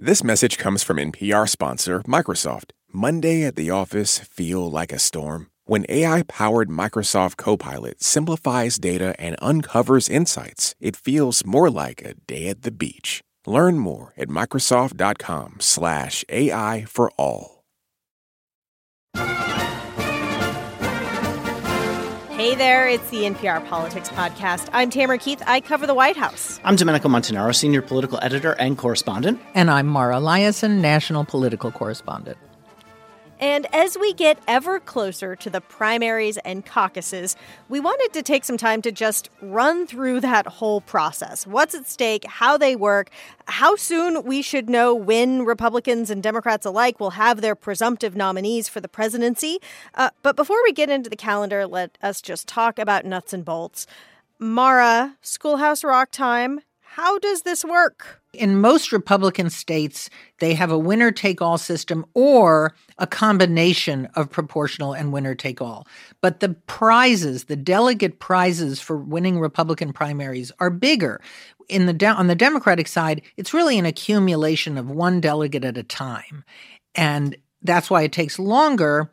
This message comes from NPR sponsor Microsoft. Monday at the office feel like a storm? When AI powered Microsoft Copilot simplifies data and uncovers insights, it feels more like a day at the beach. Learn more at Microsoft.com/slash AI for all. Hey there, it's the NPR Politics Podcast. I'm Tamara Keith. I cover the White House. I'm Domenico Montanaro, senior political editor and correspondent. And I'm Mara Liasson, national political correspondent. And as we get ever closer to the primaries and caucuses, we wanted to take some time to just run through that whole process. What's at stake, how they work, how soon we should know when Republicans and Democrats alike will have their presumptive nominees for the presidency. Uh, but before we get into the calendar, let us just talk about nuts and bolts. Mara, Schoolhouse Rock time. How does this work? In most Republican states, they have a winner take all system or a combination of proportional and winner take all. But the prizes, the delegate prizes for winning Republican primaries are bigger. In the on the Democratic side, it's really an accumulation of one delegate at a time. And that's why it takes longer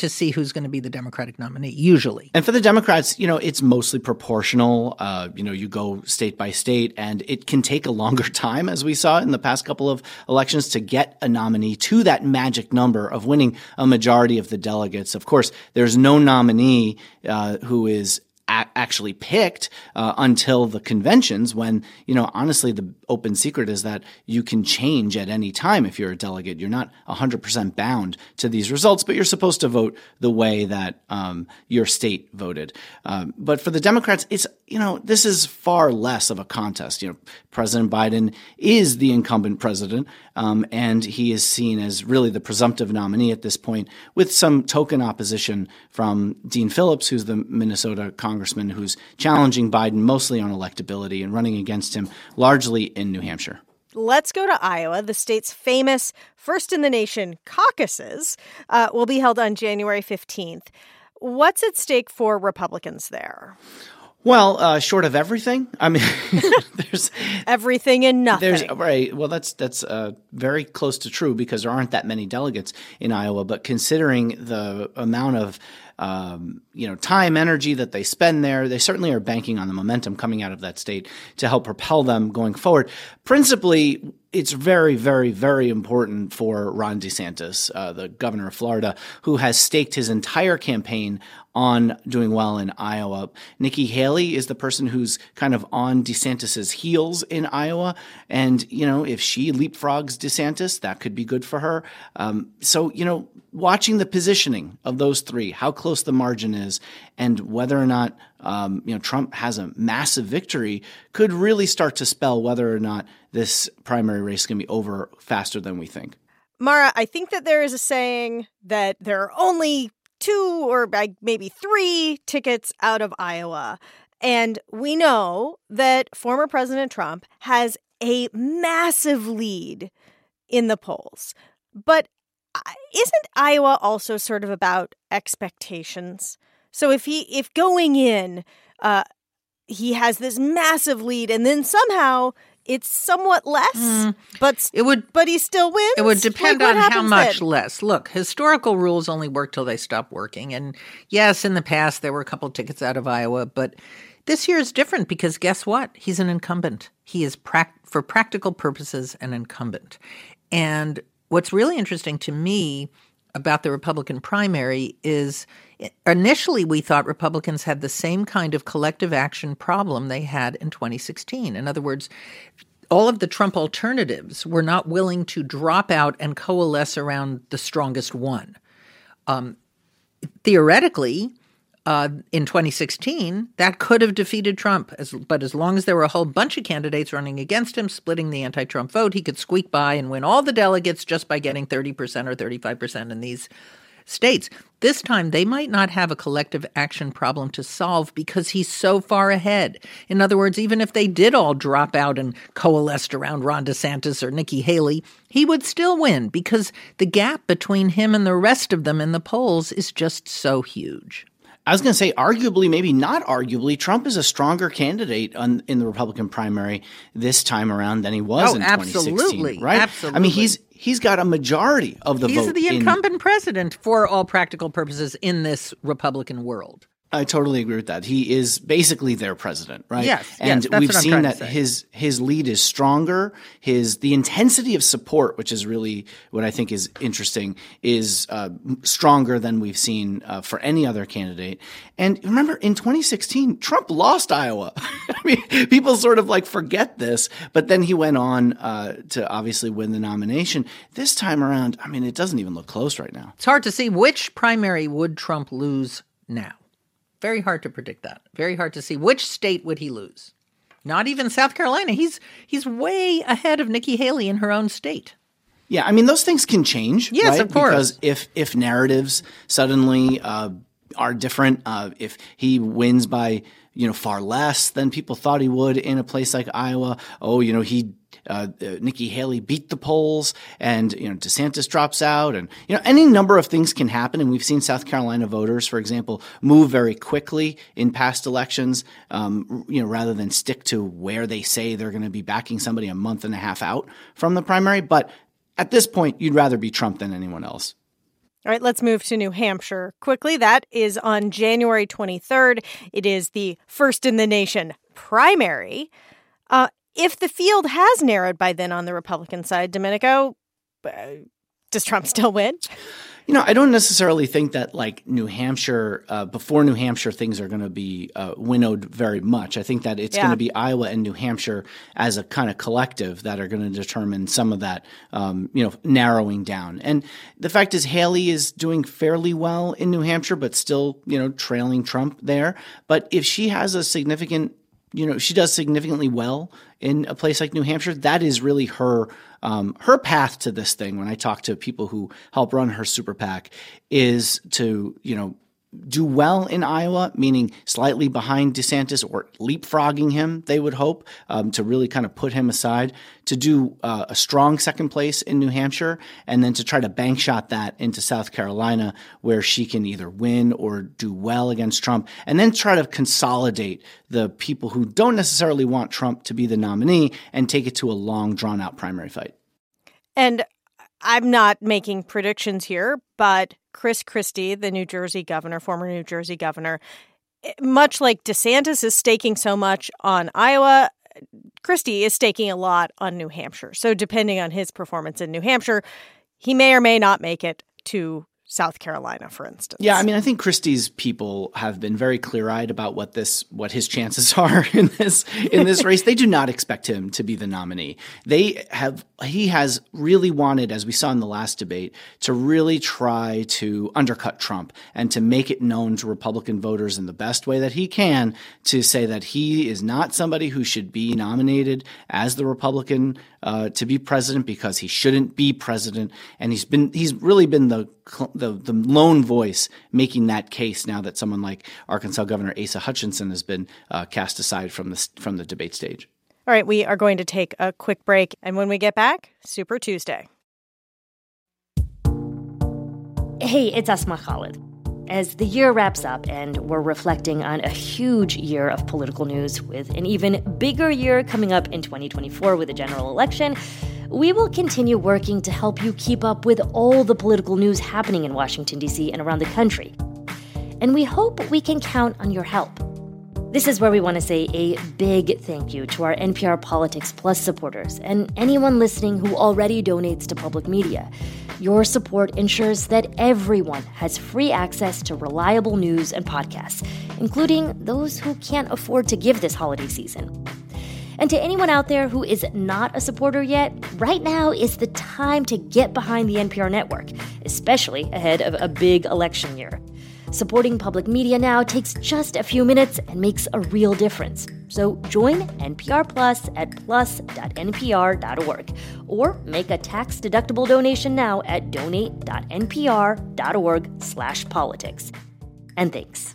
to see who's going to be the Democratic nominee, usually. And for the Democrats, you know, it's mostly proportional. Uh, you know, you go state by state, and it can take a longer time, as we saw in the past couple of elections, to get a nominee to that magic number of winning a majority of the delegates. Of course, there's no nominee uh, who is actually picked uh, until the conventions when you know honestly the open secret is that you can change at any time if you're a delegate. You're not 100% bound to these results but you're supposed to vote the way that um, your state voted. Um, but for the democrats it's you know this is far less of a contest. You know president biden is the incumbent president um, and he is seen as really the presumptive nominee at this point with some token opposition from dean phillips who's the minnesota congressman congressman who's challenging Biden mostly on electability and running against him largely in New Hampshire. Let's go to Iowa. The state's famous first in the nation caucuses uh, will be held on January 15th. What's at stake for Republicans there? Well, uh, short of everything, I mean, there's everything and nothing. There's right. Well, that's that's uh, very close to true because there aren't that many delegates in Iowa. But considering the amount of um, you know time, energy that they spend there, they certainly are banking on the momentum coming out of that state to help propel them going forward. Principally, it's very, very, very important for Ron DeSantis, uh, the governor of Florida, who has staked his entire campaign on doing well in Iowa. Nikki Haley is the person who's kind of on DeSantis's heels in Iowa, and you know if she leapfrogs DeSantis, that could be good for her. Um, so you know, watching the positioning of those three, how close the margin is, and whether or not um, you know Trump has a massive victory, could really start to spell whether or not this primary race can be over faster than we think. Mara, I think that there is a saying that there are only two or maybe three tickets out of Iowa. And we know that former President Trump has a massive lead in the polls. But isn't Iowa also sort of about expectations? So if he if going in uh, he has this massive lead and then somehow it's somewhat less, mm. but it would, but he still wins. It would depend like, on how much then? less. Look, historical rules only work till they stop working, and yes, in the past there were a couple tickets out of Iowa, but this year is different because guess what? He's an incumbent. He is pra- for practical purposes an incumbent, and what's really interesting to me about the Republican primary is initially we thought Republicans had the same kind of collective action problem they had in 2016. In other words, all of the Trump alternatives were not willing to drop out and coalesce around the strongest one. Um, theoretically, uh, in 2016, that could have defeated Trump. As, but as long as there were a whole bunch of candidates running against him, splitting the anti Trump vote, he could squeak by and win all the delegates just by getting 30% or 35% in these states. This time, they might not have a collective action problem to solve because he's so far ahead. In other words, even if they did all drop out and coalesced around Ron DeSantis or Nikki Haley, he would still win because the gap between him and the rest of them in the polls is just so huge. I was going to say, arguably, maybe not arguably, Trump is a stronger candidate on, in the Republican primary this time around than he was oh, in absolutely, 2016. Right? Absolutely. I mean, he's he's got a majority of the he's vote. He's the incumbent in, president for all practical purposes in this Republican world. I totally agree with that. He is basically their president, right? Yes, and yes, we've seen that his his lead is stronger. His the intensity of support, which is really what I think is interesting, is uh, stronger than we've seen uh, for any other candidate. And remember, in 2016, Trump lost Iowa. I mean, people sort of like forget this, but then he went on uh, to obviously win the nomination. This time around, I mean, it doesn't even look close right now. It's hard to see which primary would Trump lose now. Very hard to predict that. Very hard to see which state would he lose. Not even South Carolina. He's he's way ahead of Nikki Haley in her own state. Yeah, I mean those things can change. Yes, right? of course. Because if if narratives suddenly uh, are different, uh, if he wins by you know far less than people thought he would in a place like Iowa, oh you know he uh, uh, Nikki Haley beat the polls, and you know DeSantis drops out, and you know any number of things can happen. And we've seen South Carolina voters, for example, move very quickly in past elections. Um, you know, rather than stick to where they say they're going to be backing somebody a month and a half out from the primary. But at this point, you'd rather be Trump than anyone else. All right, let's move to New Hampshire quickly. That is on January 23rd. It is the first in the nation primary. Uh, if the field has narrowed by then on the Republican side, Domenico, uh, does Trump still win? You know, I don't necessarily think that like New Hampshire, uh, before New Hampshire, things are going to be uh, winnowed very much. I think that it's yeah. going to be Iowa and New Hampshire as a kind of collective that are going to determine some of that, um, you know, narrowing down. And the fact is, Haley is doing fairly well in New Hampshire, but still, you know, trailing Trump there. But if she has a significant you know she does significantly well in a place like New Hampshire. That is really her um, her path to this thing. When I talk to people who help run her super PAC, is to you know do well in Iowa, meaning slightly behind DeSantis or leapfrogging him, they would hope, um, to really kind of put him aside, to do uh, a strong second place in New Hampshire, and then to try to bank shot that into South Carolina, where she can either win or do well against Trump, and then try to consolidate the people who don't necessarily want Trump to be the nominee and take it to a long, drawn out primary fight. And I'm not making predictions here, but Chris Christie, the New Jersey governor, former New Jersey governor, eh, much like DeSantis is staking so much on Iowa, Christie is staking a lot on New Hampshire. So, depending on his performance in New Hampshire, he may or may not make it to South Carolina, for instance. Yeah, I mean, I think Christie's people have been very clear-eyed about what this, what his chances are in this in this race. They do not expect him to be the nominee. They have, he has really wanted, as we saw in the last debate, to really try to undercut Trump and to make it known to Republican voters in the best way that he can to say that he is not somebody who should be nominated as the Republican uh, to be president because he shouldn't be president, and he's been, he's really been the the, the lone voice making that case now that someone like Arkansas Governor Asa Hutchinson has been uh, cast aside from the, from the debate stage. All right, we are going to take a quick break. And when we get back, Super Tuesday. Hey, it's Asma Khalid. As the year wraps up and we're reflecting on a huge year of political news with an even bigger year coming up in 2024 with a general election, we will continue working to help you keep up with all the political news happening in Washington, D.C. and around the country. And we hope we can count on your help. This is where we want to say a big thank you to our NPR Politics Plus supporters and anyone listening who already donates to public media. Your support ensures that everyone has free access to reliable news and podcasts, including those who can't afford to give this holiday season. And to anyone out there who is not a supporter yet, right now is the time to get behind the NPR network, especially ahead of a big election year. Supporting public media now takes just a few minutes and makes a real difference. So join NPR Plus at plus.npr.org or make a tax-deductible donation now at donate.npr.org/politics. And thanks.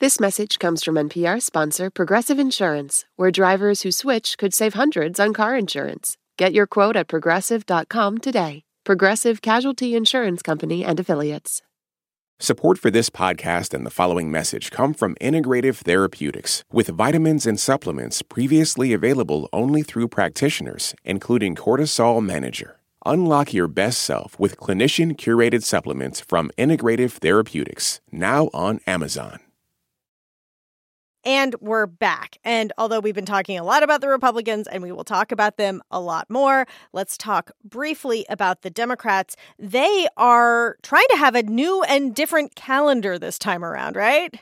This message comes from NPR sponsor Progressive Insurance, where drivers who switch could save hundreds on car insurance. Get your quote at progressive.com today. Progressive Casualty Insurance Company and Affiliates. Support for this podcast and the following message come from Integrative Therapeutics, with vitamins and supplements previously available only through practitioners, including Cortisol Manager. Unlock your best self with clinician curated supplements from Integrative Therapeutics, now on Amazon. And we're back. And although we've been talking a lot about the Republicans and we will talk about them a lot more, let's talk briefly about the Democrats. They are trying to have a new and different calendar this time around, right?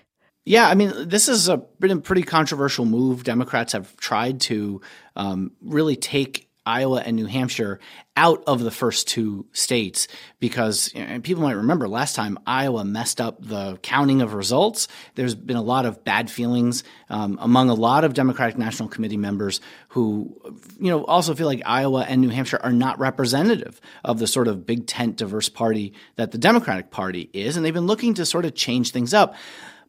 Yeah, I mean, this has been a pretty controversial move. Democrats have tried to um, really take Iowa and New Hampshire out of the first two states because know, people might remember last time Iowa messed up the counting of results. There's been a lot of bad feelings um, among a lot of Democratic National Committee members who, you know, also feel like Iowa and New Hampshire are not representative of the sort of big tent diverse party that the Democratic Party is, and they've been looking to sort of change things up.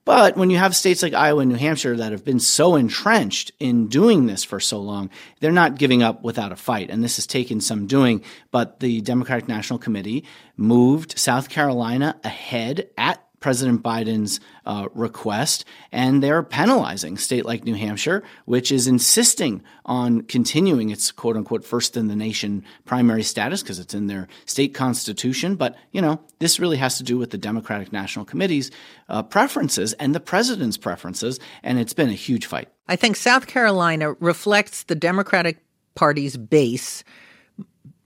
But when you have states like Iowa and New Hampshire that have been so entrenched in doing this for so long, they're not giving up without a fight. And this has taken some doing. But the Democratic National Committee moved South Carolina ahead at President Biden's uh, request, and they're penalizing state like New Hampshire, which is insisting on continuing its quote unquote first in the nation primary status because it's in their state constitution. But, you know, this really has to do with the Democratic National Committee's uh, preferences and the president's preferences, and it's been a huge fight. I think South Carolina reflects the Democratic Party's base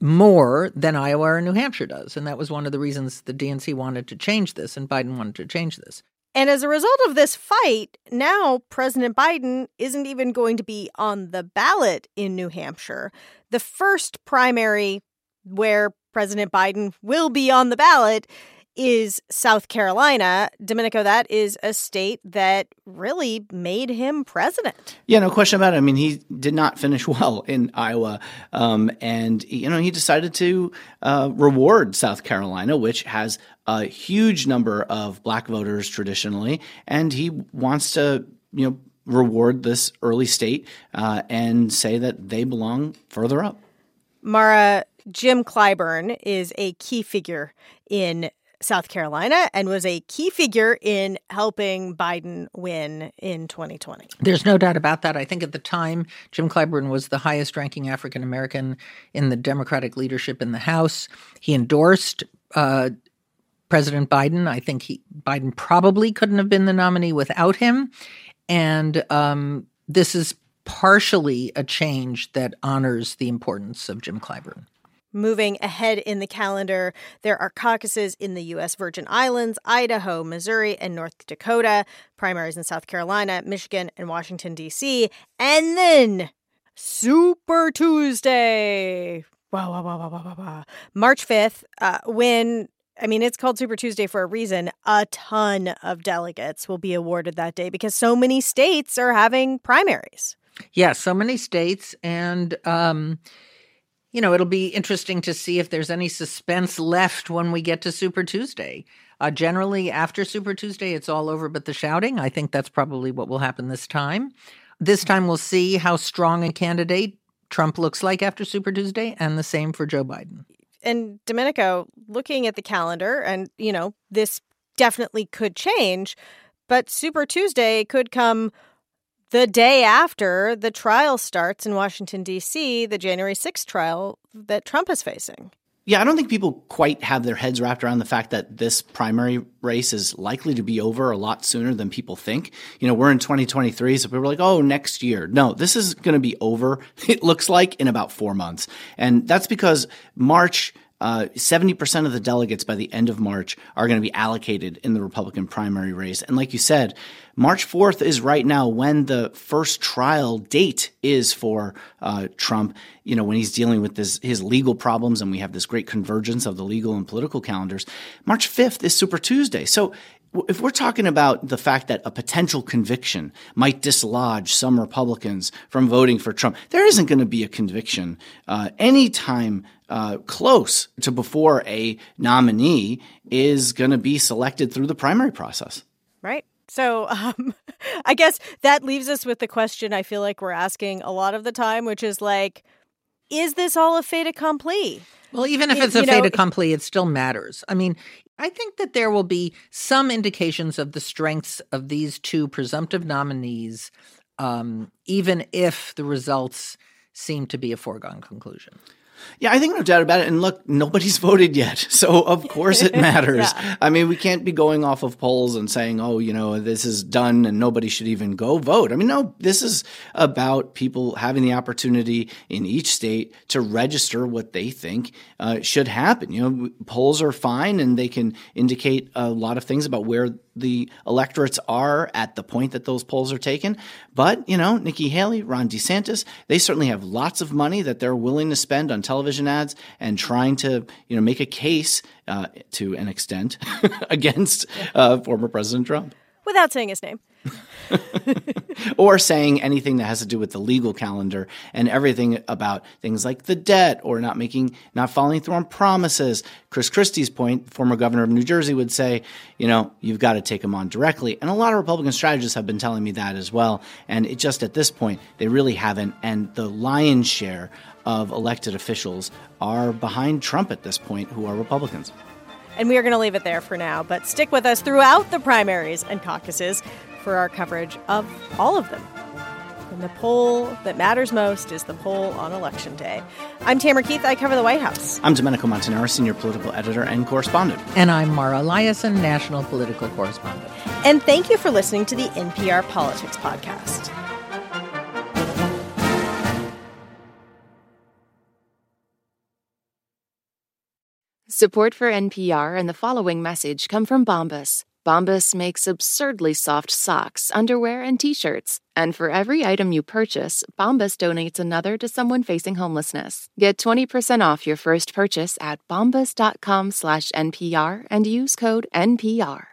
more than Iowa or New Hampshire does. And that was one of the reasons the DNC wanted to change this and Biden wanted to change this. And as a result of this fight, now President Biden isn't even going to be on the ballot in New Hampshire. The first primary where President Biden will be on the ballot is South Carolina. Domenico, that is a state that really made him president. Yeah, no question about it. I mean, he did not finish well in Iowa. Um, and, you know, he decided to uh, reward South Carolina, which has a huge number of black voters traditionally. And he wants to, you know, reward this early state uh, and say that they belong further up. Mara, Jim Clyburn is a key figure in South Carolina and was a key figure in helping Biden win in 2020. There's no doubt about that. I think at the time, Jim Clyburn was the highest ranking African American in the Democratic leadership in the House. He endorsed uh, President Biden. I think he, Biden probably couldn't have been the nominee without him. And um, this is partially a change that honors the importance of Jim Clyburn. Moving ahead in the calendar, there are caucuses in the U.S. Virgin Islands, Idaho, Missouri, and North Dakota, primaries in South Carolina, Michigan, and Washington, D.C., and then Super Tuesday. Wow, wow, wow, wow, wow, wow. March 5th, uh, when I mean, it's called Super Tuesday for a reason. A ton of delegates will be awarded that day because so many states are having primaries. Yeah, so many states. And, um, you know, it'll be interesting to see if there's any suspense left when we get to Super Tuesday. Uh, generally, after Super Tuesday, it's all over but the shouting. I think that's probably what will happen this time. This time, we'll see how strong a candidate Trump looks like after Super Tuesday, and the same for Joe Biden. And Domenico, looking at the calendar, and, you know, this definitely could change, but Super Tuesday could come the day after the trial starts in Washington, D.C., the January 6th trial that Trump is facing. Yeah, I don't think people quite have their heads wrapped around the fact that this primary race is likely to be over a lot sooner than people think. You know, we're in 2023, so people are like, oh, next year. No, this is going to be over, it looks like, in about four months. And that's because March uh, 70% of the delegates by the end of March are going to be allocated in the Republican primary race. And like you said, March 4th is right now when the first trial date is for uh, Trump, you know, when he's dealing with this, his legal problems and we have this great convergence of the legal and political calendars. March 5th is Super Tuesday. So if we're talking about the fact that a potential conviction might dislodge some Republicans from voting for Trump, there isn't going to be a conviction uh, anytime uh, close to before a nominee is going to be selected through the primary process. Right. So um, I guess that leaves us with the question I feel like we're asking a lot of the time, which is like, is this all a fait accompli? Well, even if it's a fait accompli, it still matters. I mean, I think that there will be some indications of the strengths of these two presumptive nominees, um, even if the results seem to be a foregone conclusion. Yeah, I think no doubt about it. And look, nobody's voted yet. So of course it matters. yeah. I mean, we can't be going off of polls and saying, oh, you know, this is done and nobody should even go vote. I mean, no, this is about people having the opportunity in each state to register what they think uh, should happen. You know, polls are fine and they can indicate a lot of things about where the electorates are at the point that those polls are taken. But, you know, Nikki Haley, Ron DeSantis, they certainly have lots of money that they're willing to spend on television ads and trying to, you know, make a case uh, to an extent against uh, former President Trump. Without saying his name. or saying anything that has to do with the legal calendar and everything about things like the debt or not making, not following through on promises. Chris Christie's point, former governor of New Jersey, would say, you know, you've got to take them on directly. And a lot of Republican strategists have been telling me that as well. And it just at this point, they really haven't. And the lion's share of elected officials are behind Trump at this point, who are Republicans. And we are going to leave it there for now, but stick with us throughout the primaries and caucuses for our coverage of all of them. And the poll that matters most is the poll on election day. I'm Tamara Keith. I cover the White House. I'm Domenico Montanaro, senior political editor and correspondent. And I'm Mara Liasson, national political correspondent. And thank you for listening to the NPR Politics Podcast. Support for NPR and the following message come from Bombas. Bombas makes absurdly soft socks, underwear, and t-shirts. And for every item you purchase, Bombas donates another to someone facing homelessness. Get 20% off your first purchase at bombas.com slash NPR and use code NPR.